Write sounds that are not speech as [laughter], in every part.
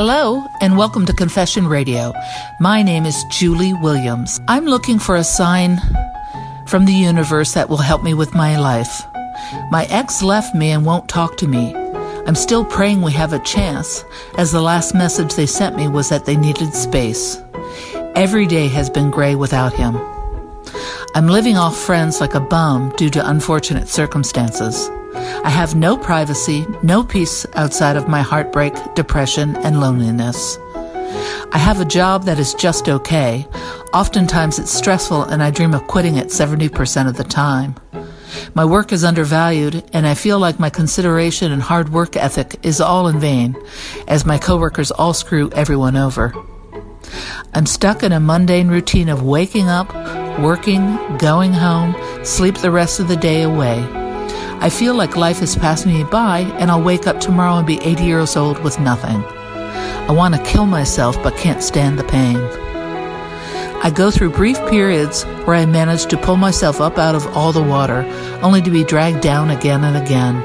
Hello, and welcome to Confession Radio. My name is Julie Williams. I'm looking for a sign from the universe that will help me with my life. My ex left me and won't talk to me. I'm still praying we have a chance, as the last message they sent me was that they needed space. Every day has been gray without him. I'm living off friends like a bum due to unfortunate circumstances. I have no privacy, no peace outside of my heartbreak, depression, and loneliness. I have a job that is just okay. Oftentimes it's stressful and I dream of quitting it 70% of the time. My work is undervalued and I feel like my consideration and hard work ethic is all in vain, as my coworkers all screw everyone over. I'm stuck in a mundane routine of waking up, working, going home, sleep the rest of the day away. I feel like life is passing me by and I'll wake up tomorrow and be 80 years old with nothing. I want to kill myself but can't stand the pain. I go through brief periods where I manage to pull myself up out of all the water, only to be dragged down again and again.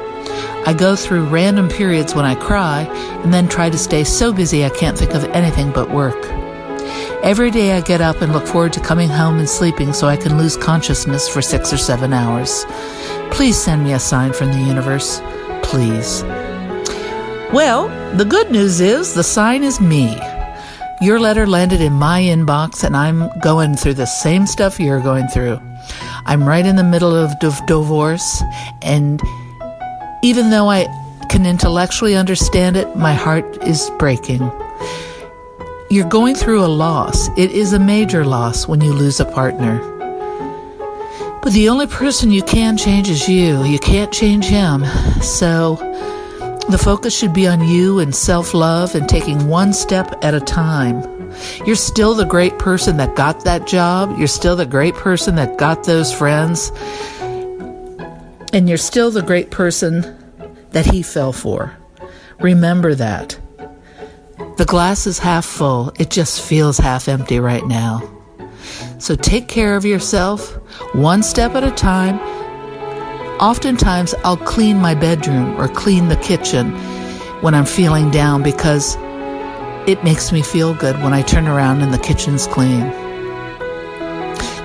I go through random periods when I cry and then try to stay so busy I can't think of anything but work. Every day I get up and look forward to coming home and sleeping so I can lose consciousness for six or seven hours. Please send me a sign from the universe. Please. Well, the good news is the sign is me. Your letter landed in my inbox and I'm going through the same stuff you're going through. I'm right in the middle of divorce and even though I can intellectually understand it, my heart is breaking. You're going through a loss. It is a major loss when you lose a partner. But the only person you can change is you. You can't change him. So the focus should be on you and self love and taking one step at a time. You're still the great person that got that job. You're still the great person that got those friends. And you're still the great person that he fell for. Remember that. The glass is half full, it just feels half empty right now. So take care of yourself, one step at a time. Oftentimes, I'll clean my bedroom or clean the kitchen when I'm feeling down because it makes me feel good when I turn around and the kitchen's clean.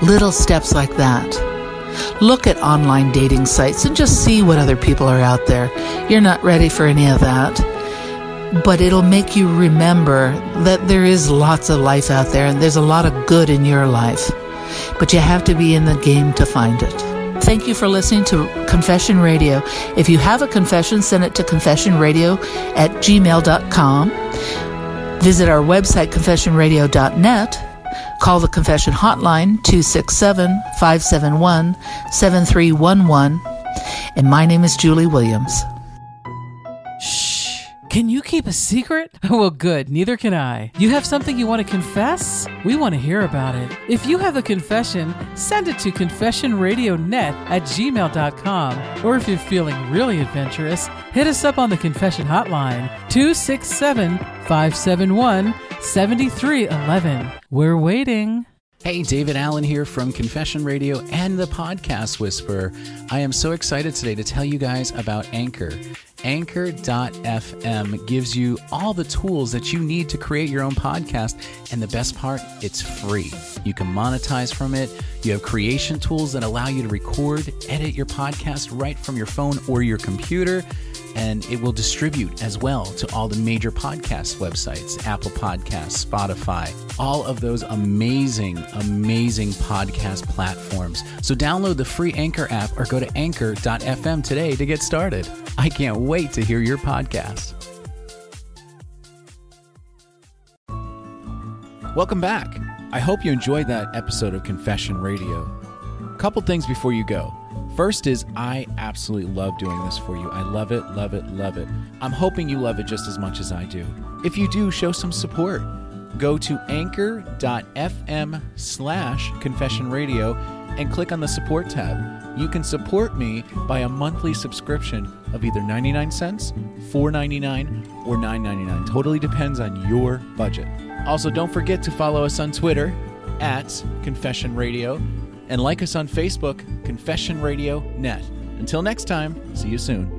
Little steps like that. Look at online dating sites and just see what other people are out there. You're not ready for any of that but it'll make you remember that there is lots of life out there and there's a lot of good in your life. But you have to be in the game to find it. Thank you for listening to Confession Radio. If you have a confession, send it to confessionradio at gmail.com. Visit our website, confessionradio.net. Call the confession hotline, 267 571 7311. And my name is Julie Williams. Can you keep a secret? [laughs] Well, good, neither can I. You have something you want to confess? We want to hear about it. If you have a confession, send it to confessionradionet at gmail.com. Or if you're feeling really adventurous, hit us up on the confession hotline 267 571 7311. We're waiting. Hey, David Allen here from Confession Radio and the Podcast Whisperer. I am so excited today to tell you guys about Anchor. Anchor.fm gives you all the tools that you need to create your own podcast. And the best part, it's free. You can monetize from it. You have creation tools that allow you to record, edit your podcast right from your phone or your computer and it will distribute as well to all the major podcast websites Apple Podcasts, Spotify, all of those amazing, amazing podcast platforms. So download the free Anchor app or go to anchor.fm today to get started. I can't wait to hear your podcast. Welcome back. I hope you enjoyed that episode of Confession Radio. Couple things before you go. First is I absolutely love doing this for you. I love it, love it, love it. I'm hoping you love it just as much as I do. If you do, show some support. Go to anchor.fm slash confession radio and click on the support tab. You can support me by a monthly subscription of either 99 cents, 4.99, or 9.99. Totally depends on your budget. Also, don't forget to follow us on Twitter at Confession Radio and like us on Facebook, Confession Radio Net. Until next time, see you soon.